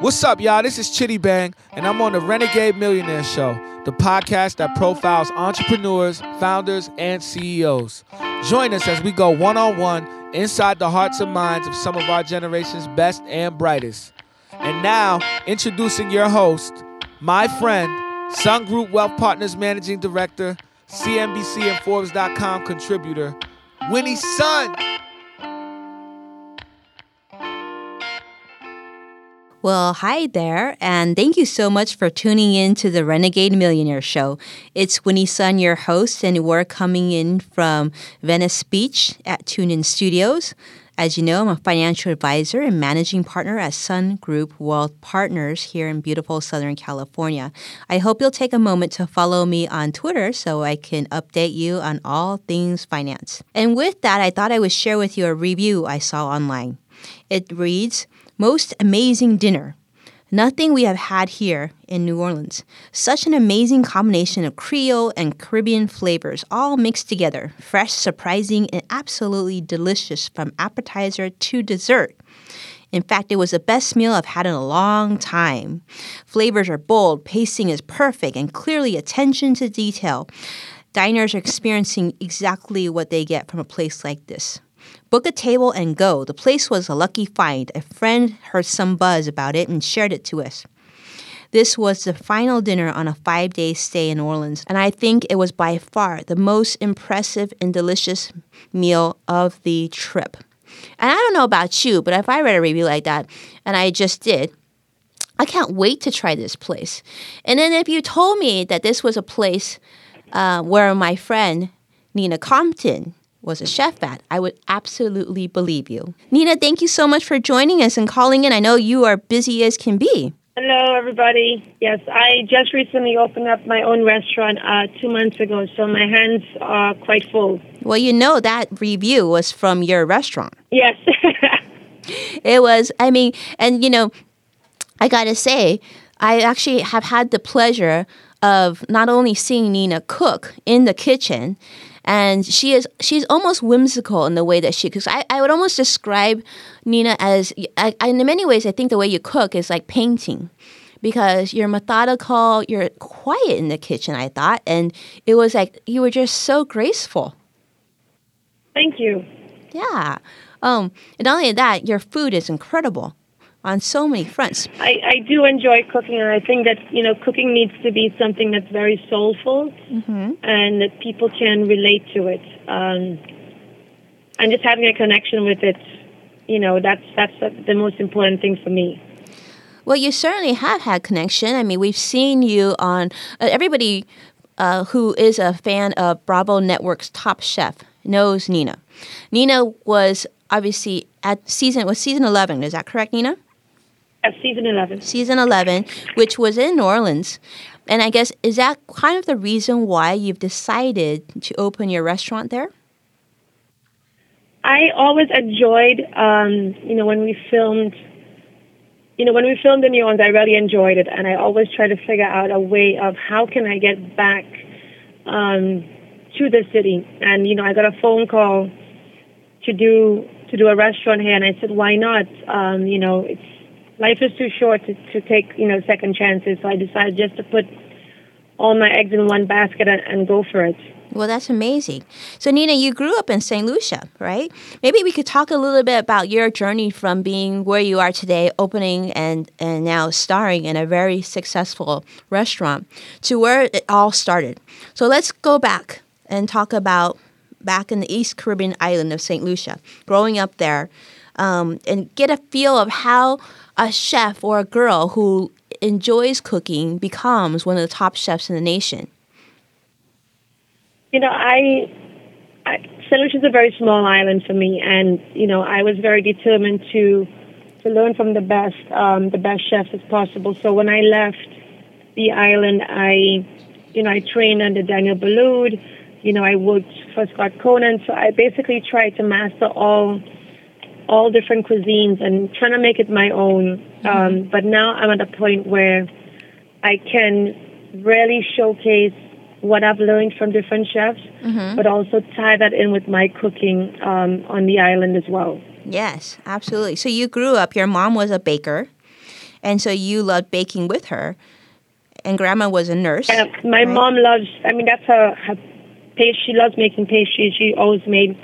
What's up, y'all? This is Chitty Bang, and I'm on the Renegade Millionaire Show, the podcast that profiles entrepreneurs, founders, and CEOs. Join us as we go one on one inside the hearts and minds of some of our generation's best and brightest. And now, introducing your host, my friend, Sun Group Wealth Partners Managing Director, CNBC and Forbes.com contributor, Winnie Sun. Well, hi there, and thank you so much for tuning in to the Renegade Millionaire Show. It's Winnie Sun, your host, and we're coming in from Venice Beach at TuneIn Studios. As you know, I'm a financial advisor and managing partner at Sun Group Wealth Partners here in beautiful Southern California. I hope you'll take a moment to follow me on Twitter so I can update you on all things finance. And with that, I thought I would share with you a review I saw online. It reads, most amazing dinner. Nothing we have had here in New Orleans. Such an amazing combination of Creole and Caribbean flavors, all mixed together. Fresh, surprising, and absolutely delicious from appetizer to dessert. In fact, it was the best meal I've had in a long time. Flavors are bold, pacing is perfect, and clearly attention to detail. Diners are experiencing exactly what they get from a place like this. Book a table and go. The place was a lucky find. A friend heard some buzz about it and shared it to us. This was the final dinner on a five day stay in Orleans, and I think it was by far the most impressive and delicious meal of the trip. And I don't know about you, but if I read a review like that, and I just did, I can't wait to try this place. And then if you told me that this was a place uh, where my friend Nina Compton was a chef at, I would absolutely believe you. Nina, thank you so much for joining us and calling in. I know you are busy as can be. Hello, everybody. Yes, I just recently opened up my own restaurant uh, two months ago, so my hands are quite full. Well, you know that review was from your restaurant. Yes. it was, I mean, and you know, I gotta say, I actually have had the pleasure of not only seeing Nina cook in the kitchen, and she is she's almost whimsical in the way that she cooks. I, I would almost describe Nina as I, in many ways I think the way you cook is like painting because you're methodical, you're quiet in the kitchen, I thought, and it was like you were just so graceful. Thank you. Yeah. Um, and not only that, your food is incredible on so many fronts. I, I do enjoy cooking, and I think that you know cooking needs to be something that's very soulful, mm-hmm. and that people can relate to it. Um, and just having a connection with it, you know, that's that's the most important thing for me. Well, you certainly have had connection. I mean, we've seen you on uh, everybody uh, who is a fan of Bravo Network's Top Chef knows Nina. Nina was obviously at season was season 11 is that correct nina season 11. Season 11, which was in New Orleans. And I guess, is that kind of the reason why you've decided to open your restaurant there? I always enjoyed, um, you know, when we filmed, you know, when we filmed in New Orleans, I really enjoyed it. And I always try to figure out a way of how can I get back um, to the city. And, you know, I got a phone call to do to do a restaurant here, and I said, why not? Um, you know, it's life is too short to, to take, you know, second chances. So I decided just to put all my eggs in one basket and, and go for it. Well, that's amazing. So, Nina, you grew up in St. Lucia, right? Maybe we could talk a little bit about your journey from being where you are today, opening and, and now starring in a very successful restaurant, to where it all started. So, let's go back and talk about back in the East Caribbean island of St. Lucia, growing up there, um, and get a feel of how a chef or a girl who enjoys cooking becomes one of the top chefs in the nation? You know, I, I St. Lucia is a very small island for me, and you know, I was very determined to to learn from the best, um, the best chefs as possible. So when I left the island, I, you know, I trained under Daniel Boulud. You know, I worked for Scott Conant. So I basically tried to master all all different cuisines and trying to make it my own. Mm-hmm. Um, but now I'm at a point where I can really showcase what I've learned from different chefs, mm-hmm. but also tie that in with my cooking um, on the island as well. Yes, absolutely. So you grew up, your mom was a baker, and so you loved baking with her. And grandma was a nurse. Uh, my right? mom loves. I mean, that's her. her pastry. She loves making pastries. She always made,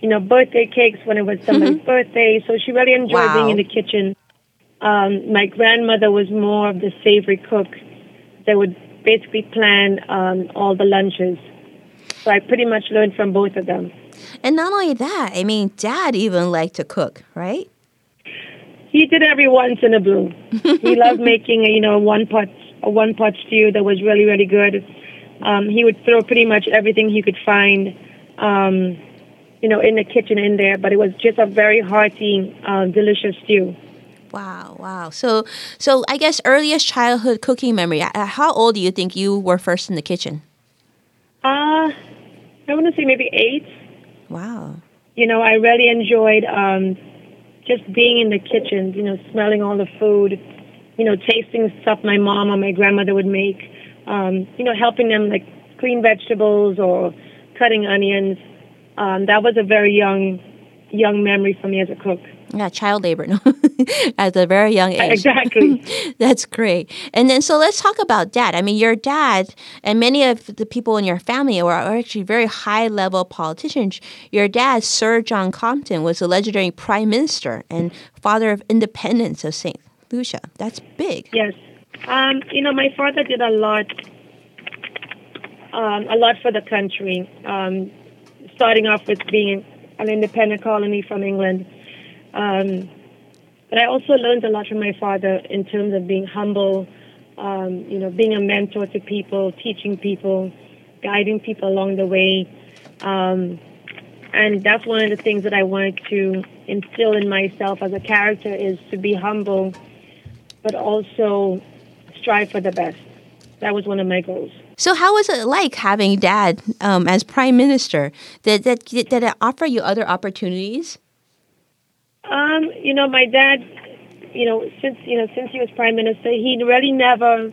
you know, birthday cakes when it was somebody's birthday. So she really enjoyed Wow. being in the kitchen. Um, my grandmother was more of the savory cook that would basically plan um, all the lunches. So I pretty much learned from both of them. And not only that, I mean, dad even liked to cook, right? He did every once in a blue. he loved making, a, you know, one pot a one pot stew that was really really good. Um, he would throw pretty much everything he could find, um, you know, in the kitchen in there. But it was just a very hearty, uh, delicious stew. Wow, wow. So, so I guess earliest childhood cooking memory. uh, How old do you think you were first in the kitchen? Uh, I want to say maybe eight. Wow. You know, I really enjoyed um, just being in the kitchen. You know, smelling all the food. You know, tasting stuff my mom or my grandmother would make. Um, you know, helping them like clean vegetables or cutting onions. Um, that was a very young, young memory for me as a cook. Yeah, child labor no? at a very young age. Exactly. That's great. And then, so let's talk about dad. I mean, your dad and many of the people in your family are actually very high level politicians. Your dad, Sir John Compton, was a legendary prime minister and father of independence of St. Lucia. That's big. Yes. Um, you know, my father did a lot, um, a lot for the country. Um, starting off with being an independent colony from England. Um, but I also learned a lot from my father in terms of being humble, um, you know, being a mentor to people, teaching people, guiding people along the way. Um, and that's one of the things that I wanted to instill in myself as a character is to be humble, but also strive for the best. That was one of my goals. So, how was it like having dad um, as prime minister? Did, did, did it offer you other opportunities? Um, you know, my dad, you know, since you know, since he was prime minister, he really never,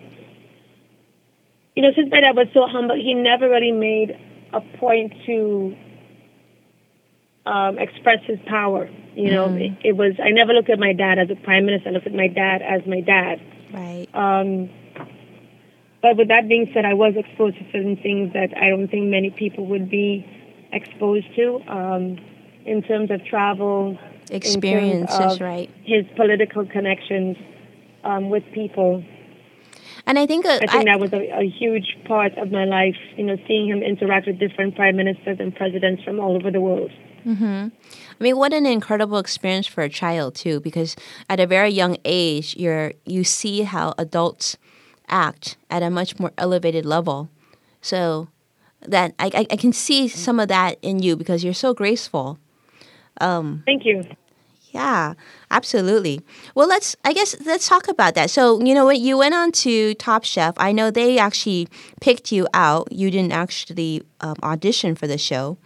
you know, since my dad was so humble, he never really made a point to um, express his power. You know, it, it was I never looked at my dad as a prime minister. I looked at my dad as my dad. Right. Um, but with that being said, I was exposed to certain things that I don't think many people would be exposed to um, in terms of travel, Experiences, of right. his political connections um, with people. And I think, uh, I think that was a, a huge part of my life, you know, seeing him interact with different prime ministers and presidents from all over the world. Mhm. I mean, what an incredible experience for a child too, because at a very young age, you're you see how adults act at a much more elevated level. So that I, I, I can see some of that in you because you're so graceful. Um, Thank you. Yeah, absolutely. Well, let's I guess let's talk about that. So, you know, when you went on to Top Chef, I know they actually picked you out. You didn't actually um, audition for the show,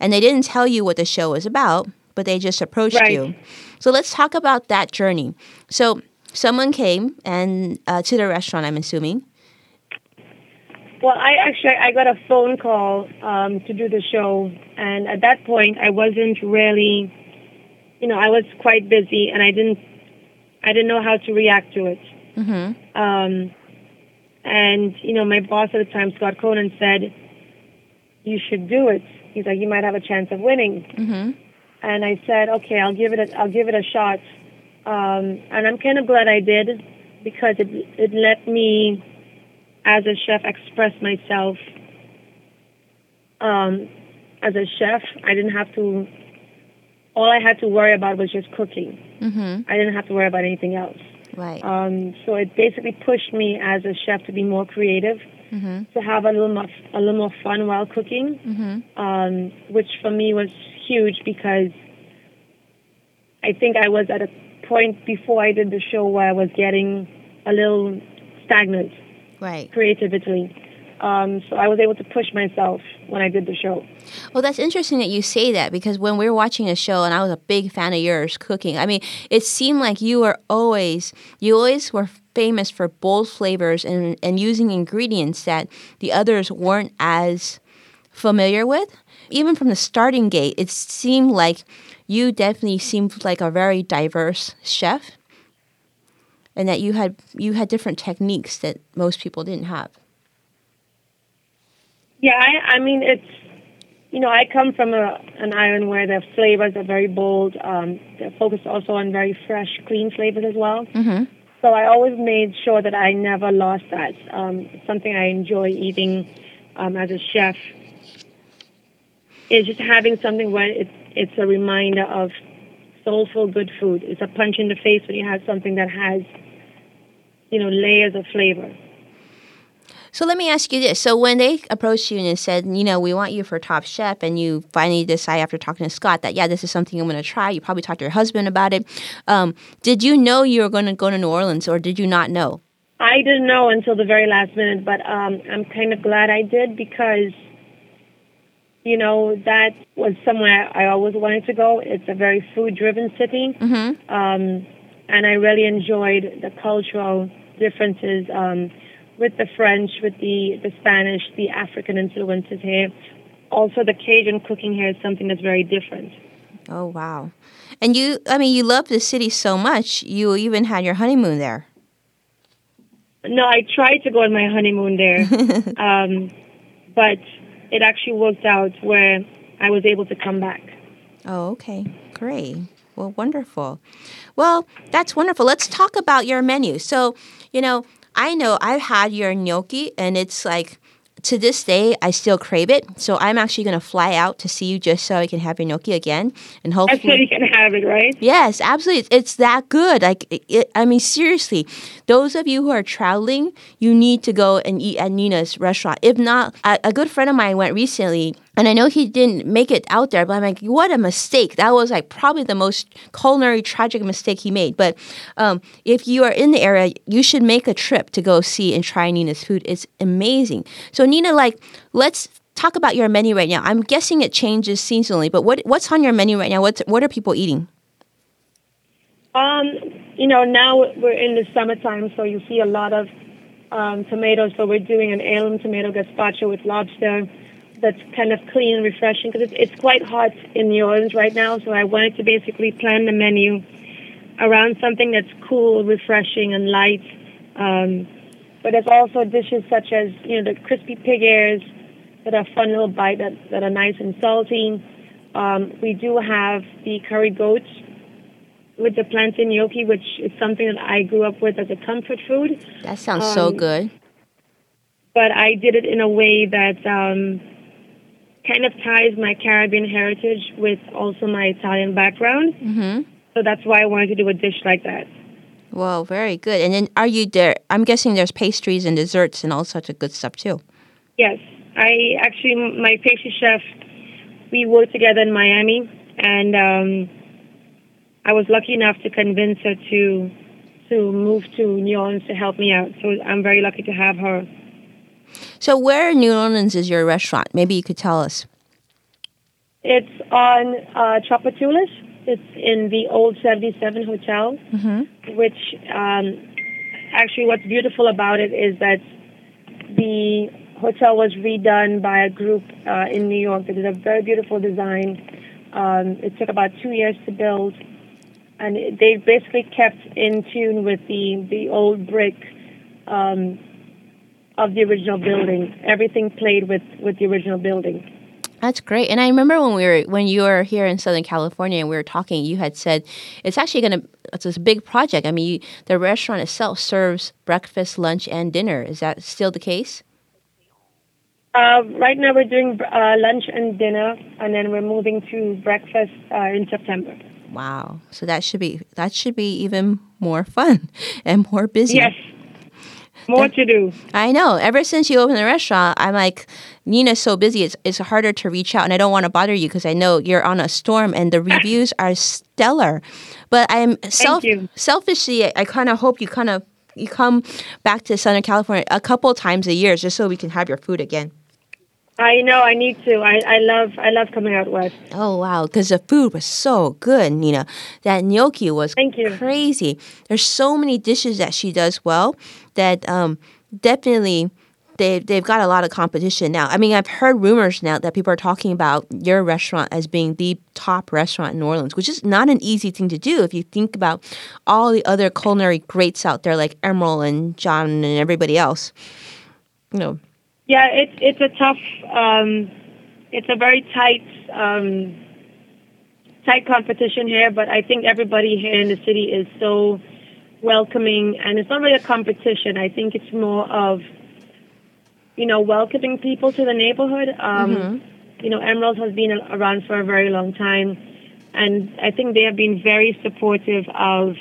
and they didn't tell you what the show was about, but they just approached Right. you. So, let's talk about that journey. So, someone came and uh, to the restaurant. I'm assuming. Well, I actually I got a phone call um, to do the show, and at that point I wasn't really, you know, I was quite busy, and I didn't, I didn't know how to react to it. Mm-hmm. Um, and you know, my boss at the time, Scott Conant, said, "You should do it." He's like, "You might have a chance of winning." Mm-hmm. And I said, "Okay, I'll give it. A, I'll give it a shot." Um, and I'm kind of glad I did because it it let me, as a chef, express myself. Um, as a chef, I didn't have to. All I had to worry about was just cooking. Mm-hmm. I didn't have to worry about anything else. Right. Um, so it basically pushed me as a chef to be more creative, Mm-hmm. to have a little more a little more fun while cooking, Mm-hmm. um, which for me was huge because I think I was at a point before I did the show where I was getting a little stagnant Right. creatively. Um, so I was able to push myself when I did the show. Well, that's interesting that you say that because when we were watching a show and I was a big fan of yours cooking, I mean, it seemed like you were always, you always were famous for bold flavors and, and using ingredients that the others weren't as familiar with. Even from the starting gate, it seemed like you definitely seemed like a very diverse chef. and that you had you had different techniques that most people didn't have. Yeah, I, I mean it's you know I come from a, an island where the flavors are very bold. Um, they're focused also on very fresh, clean flavors as well. Mm-hmm. So I always made sure that I never lost that. Um, something I enjoy eating um, as a chef. Is just having something where it's it's a reminder of soulful good food. It's a punch in the face when you have something that has, you know, layers of flavor. So let me ask you this. So when they approached you and said, you know, we want you for top chef, and you finally decide after talking to Scott that, yeah, this is something I'm going to try, you probably talked to your husband about it. Um, did you know you were going to go to New Orleans or did you not know? I didn't know until the very last minute, but um, I'm kind of glad I did because, you know, that was somewhere I always wanted to go. It's a very food driven city. Mm-hmm. Um, and I really enjoyed the cultural differences um, with the French, with the, the Spanish, the African influences here. Also, the Cajun cooking here is something that's very different. Oh, wow. And you, I mean, you love the city so much, you even had your honeymoon there. No, I tried to go on my honeymoon there, um, but it actually worked out where I was able to come back. Oh, okay. Great. Well, wonderful. Well, that's wonderful. Let's talk about your menu. So, you know, I know I've had your gnocchi, and it's like to this day I still crave it. So I'm actually going to fly out to see you just so I can have your gnocchi again, and hopefully That's so you can have it, right? Yes, absolutely. It's, it's that good. Like, it, it, I mean, seriously, those of you who are traveling, you need to go and eat at Nina's restaurant. If not, a, a good friend of mine went recently and I know he didn't make it out there, but I'm like, what a mistake. That was like probably the most culinary tragic mistake he made. But um, if you are in the area, you should make a trip to go see and try Nina's food. It's amazing. So, Nina, like, let's talk about your menu right now. I'm guessing it changes seasonally, but what what's on your menu right now? What's, what are people eating? Um, you know, now we're in the summertime, so you see a lot of um, tomatoes. So we're doing an heirloom tomato gazpacho with lobster that's kind of clean and refreshing because it's, it's quite hot in New Orleans right now. So I wanted to basically plan the menu around something that's cool, refreshing, and light. Um, but there's also dishes such as you know the crispy pig ears that are fun little bite that, that are nice and salty. Um, we do have the curry goat with the plantain gnocchi, which is something that I grew up with as a comfort food. That sounds um, so good. But I did it in a way that um, kind of ties my Caribbean heritage with also my Italian background. Mm-hmm. So that's why I wanted to do a dish like that. Well, very good. And then are you there? I'm guessing there's pastries and desserts and all sorts of good stuff too. Yes. I actually, my pastry chef, we worked together in Miami, and um, I was lucky enough to convince her to to move to New Orleans to help me out. So I'm very lucky to have her so, where in New Orleans is your restaurant? Maybe you could tell us. It's on uh. It's in the old 77 Hotel, mm-hmm. which um, actually what's beautiful about it is that the hotel was redone by a group uh, in New York that did a very beautiful design. Um, it took about two years to build, and it, they basically kept in tune with the, the old brick um, of the original building. Everything played with, with the original building. That's great. And I remember when we were when you were here in Southern California and we were talking, you had said it's actually going to it's this big project. I mean, you, the restaurant itself serves breakfast, lunch, and dinner. Is that still the case? Uh, right now, we're doing uh, lunch and dinner, and then we're moving to breakfast uh, in September. Wow! So that should be that should be even more fun and more busy. Yes, more to do. I know. Ever since you opened the restaurant, I'm like, Nina's so busy. It's it's harder to reach out, and I don't want to bother you because I know you're on a storm, and the reviews are stellar. But I'm self selfishly, I, I kind of hope you kind of you come back to Southern California a couple times a year just so we can have your food again. I know. I need to. I, I love. I love coming out west. Oh wow! Because the food was so good, Nina. That gnocchi was Thank you. crazy. There's so many dishes that she does well that um, definitely they they've got a lot of competition now. I mean, I've heard rumors now that people are talking about your restaurant as being the top restaurant in New Orleans, which is not an easy thing to do if you think about all the other culinary greats out there like Emeril and John and everybody else. You know. Yeah, it's it's a tough. Um, it's a very tight. Um, tight competition here, but I think everybody here in the city is so welcoming, and it's not really a competition. I think it's more of, you know, welcoming people to the neighborhood. Um, mm-hmm. You know, Emeril has been around for a very long time, and I think they have been very supportive of,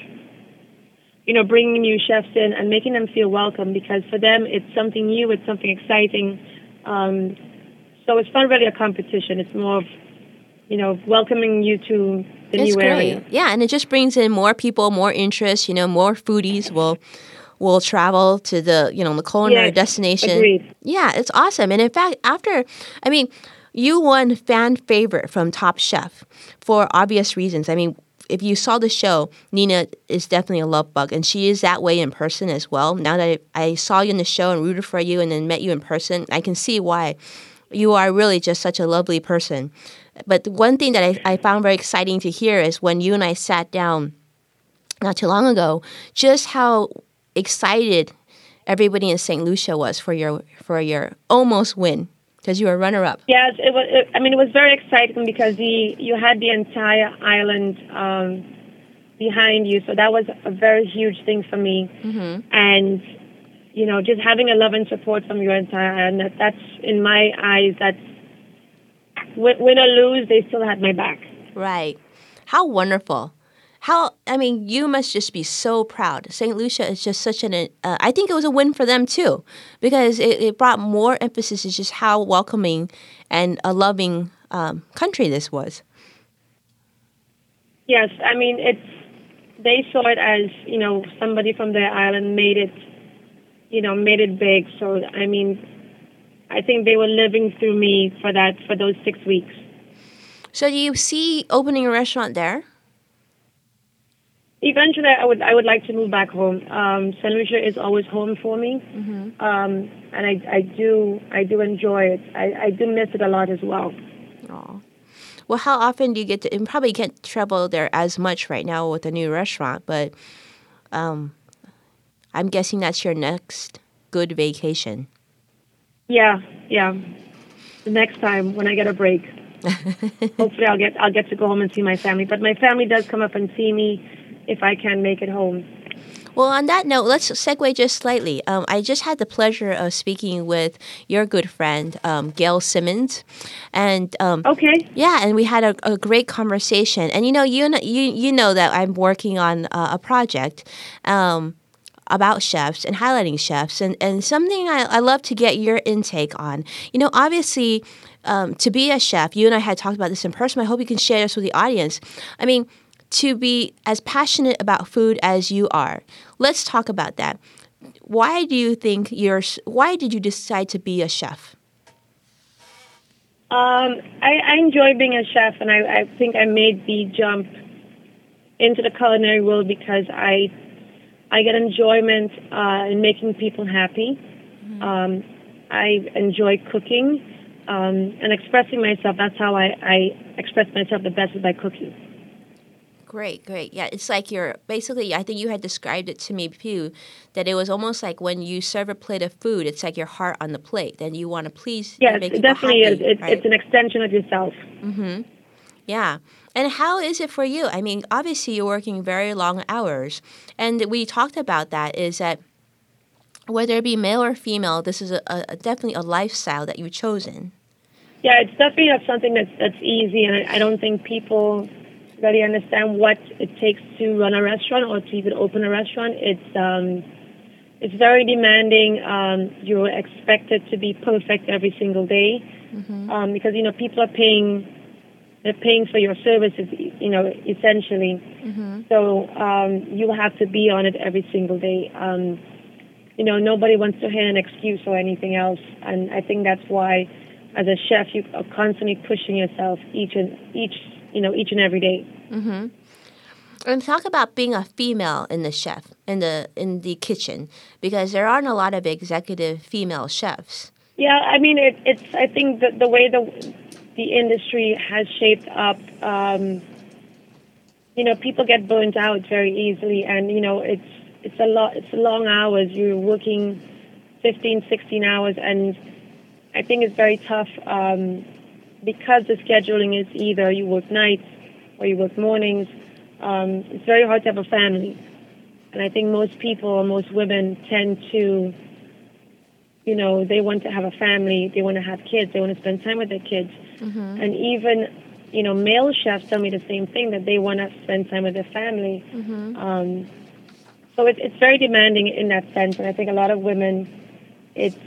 you know, bringing new chefs in and making them feel welcome because for them it's something new, it's something exciting. Um, so it's not really a competition. It's more of you know, welcoming you to the it's new great. area. Yeah, and it just brings in more people, more interest. You know, more foodies will will travel to the you know the culinary yes, destination. Agreed. Yeah, it's awesome. And in fact, after I mean, you won fan favorite from Top Chef for obvious reasons. I mean. If you saw the show, Nina is definitely a love bug, and she is that way in person as well. Now that I, I saw you in the show and rooted for you, and then met you in person, I can see why you are really just such a lovely person. But one thing that I, I found very exciting to hear is when you and I sat down not too long ago, just how excited everybody in St. Lucia was for your for your almost win because you were runner up. Yes, it was. It, I mean, it was very exciting because the you had the entire island um, behind you, so that was a very huge thing for me. Mm-hmm. And you know, just having a love and support from your entire island, that, that's in my eyes, that's win, win or lose, they still had my back. Right. How wonderful. How I mean, you must just be so proud. St. Lucia is just such an. Uh, I think it was a win for them too, because it, it brought more emphasis to just how welcoming and a loving um, country this was. Yes, I mean it's. They saw it as you know somebody from their island made it, you know, made it big. So I mean, I think they were living through me for that for those six weeks. So do you see opening a restaurant there? Eventually, I would I would like to move back home. Um, Saint Lucia is always home for me, mm-hmm. um, and I, I do I do enjoy it. I, I do miss it a lot as well. Aww. Well, how often do you get to? And probably can't travel there as much right now with a new restaurant, but um, I'm guessing that's your next good vacation. Yeah, yeah. The next time when I get a break, hopefully I'll get I'll get to go home and see my family. But my family does come up and see me if I can make it home. Well, on that note, let's segue just slightly. Um, I just had the pleasure of speaking with your good friend, um, Gail Simmons, and um, okay, yeah, and we had a, a, great conversation. And you know, you know, you you know that I'm working on uh, a project. Um, about chefs and highlighting chefs and, and something I, I love to get your intake on. You know, obviously, um, to be a chef, you and I had talked about this in person. I hope you can share this with the audience. I mean, to be as passionate about food as you are, let's talk about that. Why do you think you're? Why did you decide to be a chef? Um, I, I enjoy being a chef, and I, I think I made the jump into the culinary world because I I get enjoyment uh, in making people happy. Mm-hmm. Um, I enjoy cooking um, and expressing myself. That's how I, I express myself the best is by cooking. Great, great. Yeah, it's like you're basically, I think you had described it to me too, that it was almost like when you serve a plate of food, it's like your heart on the plate. Then you want to please. Yes, it definitely happy, is. It's, right? it's an extension of yourself. Mm-hmm. Yeah. And how is it for you? I mean, obviously you're working very long hours. And we talked about that is that whether it be male or female, this is a, a definitely a lifestyle that you've chosen. Yeah, it's definitely not something that's that's easy, and I, I don't think people really understand what it takes to run a restaurant or to even open a restaurant. It's um, it's very demanding. Um, you're expected to be perfect every single day mm-hmm. um, because you know people are paying they're paying for your services, you know, essentially. Mm-hmm. So um, you have to be on it every single day. Um, you know, nobody wants to hear an excuse or anything else, and I think that's why, as a chef, you are constantly pushing yourself each and each, you know, each and every day. Mm-hmm. And talk about being a female in the chef in the in the kitchen because there aren't a lot of executive female chefs. Yeah, I mean it, it's. I think that the way the the industry has shaped up, um, you know, people get burnt out very easily, and you know, it's it's a lot. It's long hours. You're working 15, 16 hours, and I think it's very tough um, because the scheduling is either you work nights or you work mornings. Um, it's very hard to have a family, and I think most people or most women tend to you know, they want to have a family, they want to have kids, they want to spend time with their kids. Mm-hmm. And even, you know, male chefs tell me the same thing that they want to spend time with their family. Mm-hmm. Um, so it, it's very demanding in that sense, and I think a lot of women, it's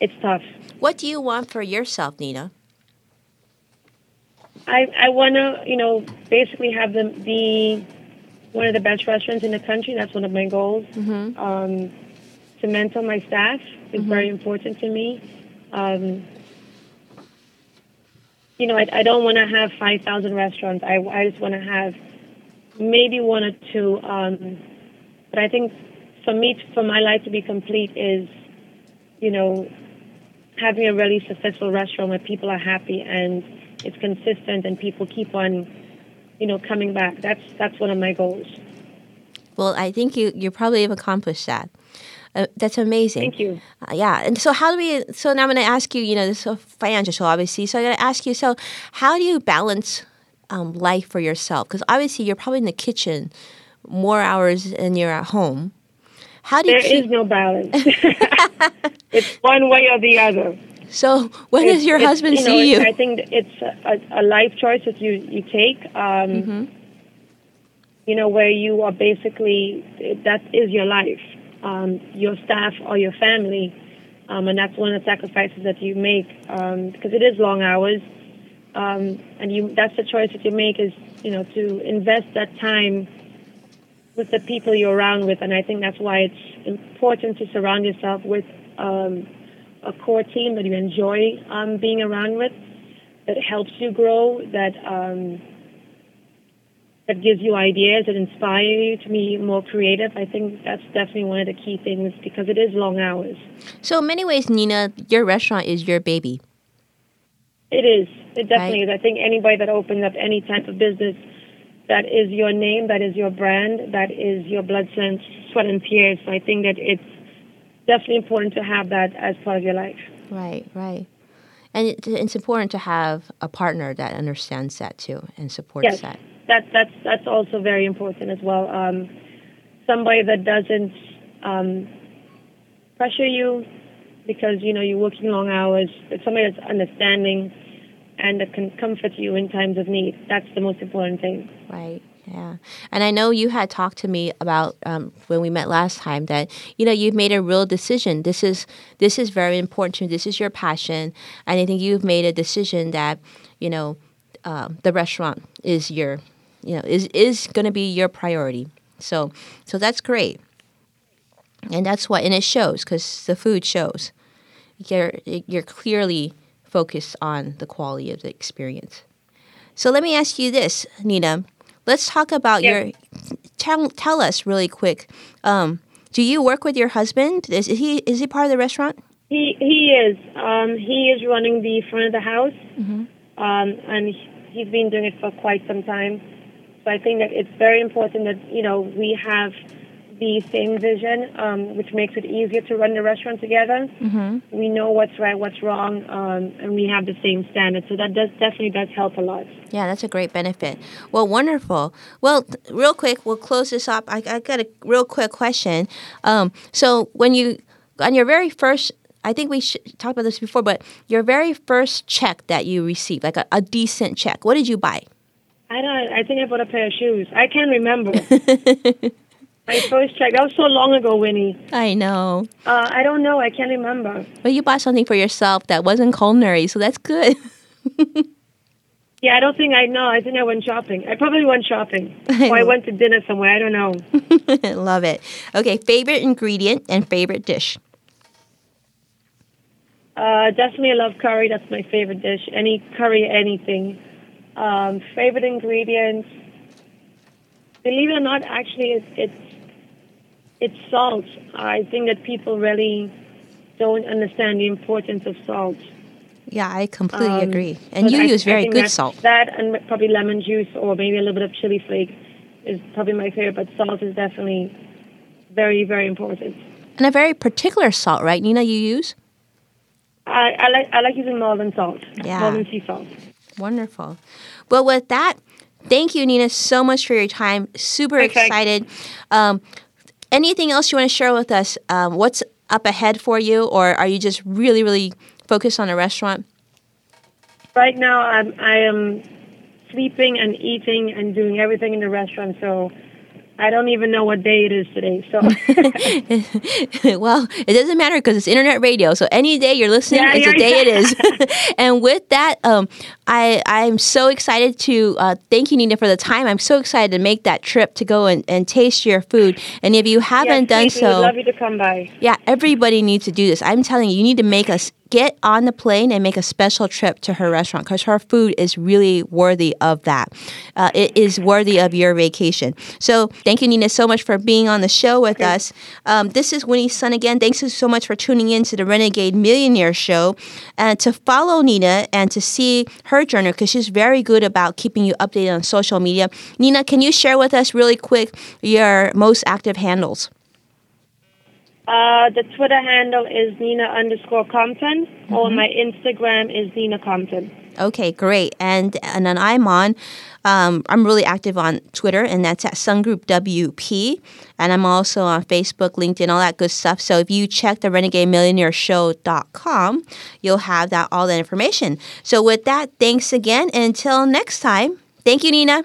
it's tough. What do you want for yourself, Nina? I I want to, you know, basically have them be one of the best restaurants in the country. That's one of my goals. Mm-hmm. Um, to mentor my staff is mm-hmm. very important to me. Um, you know, I, I don't want to have 5,000 restaurants. I, I just want to have maybe one or two. Um, but I think for me, for my life to be complete is, you know, having a really successful restaurant where people are happy and it's consistent and people keep on, you know, coming back. That's that's one of my goals. Well, I think you you probably have accomplished that. Uh, that's amazing. Thank you. Uh, yeah, and so how do we? So now I'm going to ask you. You know, this is a financial show, obviously. So I'm going to ask you. So how do you balance um, life for yourself? Because obviously you're probably in the kitchen more hours than you're at home. How do you? There keep... is no balance. it's one way or the other. So when it's, does your husband you know, see you? I think it's a, a, life choice that you you take. Um, mm-hmm. You know, where you are basically that is your life um, your staff or your family. Um, and that's one of the sacrifices that you make um, because it is long hours. Um, and you, that's the choice that you make is, you know, to invest that time with the people you're around with. And I think that's why it's important to surround yourself with um, a core team that you enjoy um, being around with, that helps you grow, that um, that gives you ideas, that inspire you to be more creative. I think that's definitely one of the key things because it is long hours. So, in many ways, Nina, your restaurant is your baby. It is. It definitely right. is. I think anybody that opens up any type of business, that is your name, that is your brand, that is your blood, sweat, and tears. So I think that it's definitely important to have that as part of your life. Right, right. And it's important to have a partner that understands that too and supports yes. that that that's that's also very important as well. Um, somebody that doesn't um, pressure you because you know you're working long hours. But somebody that's understanding and that can comfort you in times of need. That's the most important thing. Right. Yeah, and I know you had talked to me about um, when we met last time that you know you've made a real decision. This is this is very important to you. This is your passion, and I think you've made a decision that you know uh, the restaurant is your you know is is going to be your priority. So so that's great, and that's what and it shows because the food shows. You're you're clearly focused on the quality of the experience. So let me ask you this, Nina. Let's talk about your. Tell, tell us really quick. Um, do you work with your husband? Is he is he part of the restaurant? He he is. Um, he is running the front of the house, mm-hmm. um, and he's been doing it for quite some time. So I think that it's very important that you know we have the same vision, um, which makes it easier to run the restaurant together. Mm-hmm. We know what's right, what's wrong, um, and we have the same standards. So that does definitely does help a lot. Yeah, that's a great benefit. Well, wonderful. Well, real quick, we'll close this up. I, I got a real quick question. Um, so when you on your very first I think we should talk about this before, but your very first check that you received, like a, a decent check, what did you buy? I don't. I think I bought a pair of shoes. I can't remember. My first checked. That was so long ago, Winnie. I know. Uh, I don't know. I can't remember. But you bought something for yourself that wasn't culinary, so that's good. yeah, I don't think I know. I think I went shopping. I probably went shopping, or I went to dinner somewhere. I don't know. Love it. Okay, favorite ingredient and favorite dish. Uh, definitely, I love curry. That's my favorite dish. Any curry, anything. Um, favorite ingredients. believe it or not, actually, it's it's, it's salt. I think that people really don't understand the importance of salt. Yeah, I completely Um, agree. And you I- use very good that's- salt. That and probably lemon juice or maybe a little bit of chili flake is probably my favorite. But salt is definitely very, very important. And a very particular salt, right, Nina, you use? I, I like I like using Northern salt, Yeah. Northern sea salt. Wonderful. Well, with that, thank you, Nina, so much for your time. Super Okay. excited. Um, anything else you want to share with us? Um, what's up ahead for you, or are you just really, really focused on the restaurant? Right now, I'm I am sleeping and eating and doing everything in the restaurant. So I don't even know what day it is today. So well, it doesn't matter because it's internet radio. So any day you're listening, Yeah, it's yeah, the day yeah. it is. and with that, um, I I'm so excited to uh, thank you, Nina, for the time. I'm so excited to make that trip to go and, and taste your food. And if you haven't yes, done so, love you to come by. yeah, everybody needs to do this. I'm telling you, you need to make us get on the plane and make a special trip to her restaurant because her food is really worthy of that. Uh, it is worthy of your vacation. So thank you, Nina, so much for being on the show with us. Um, this is Winnie Sun again. Thanks so much for tuning in to the Renegade Millionaire Show. And to follow Nina and to see her journey because she's very good about keeping you updated on social media. Nina, can you share with us really quick your most active handles? Uh, the Twitter handle is Nina underscore Compton, Mm-hmm. or my Instagram is Nina Compton. Okay, great. And and then I'm on. Um, I'm really active on Twitter, and that's at Sun Group WP. And I'm also on Facebook, LinkedIn, all that good stuff. So if you check the Renegade Millionaire RenegadeMillionaireShow.com, you'll have that all that information. So with that, thanks again. Until next time, thank you, Nina.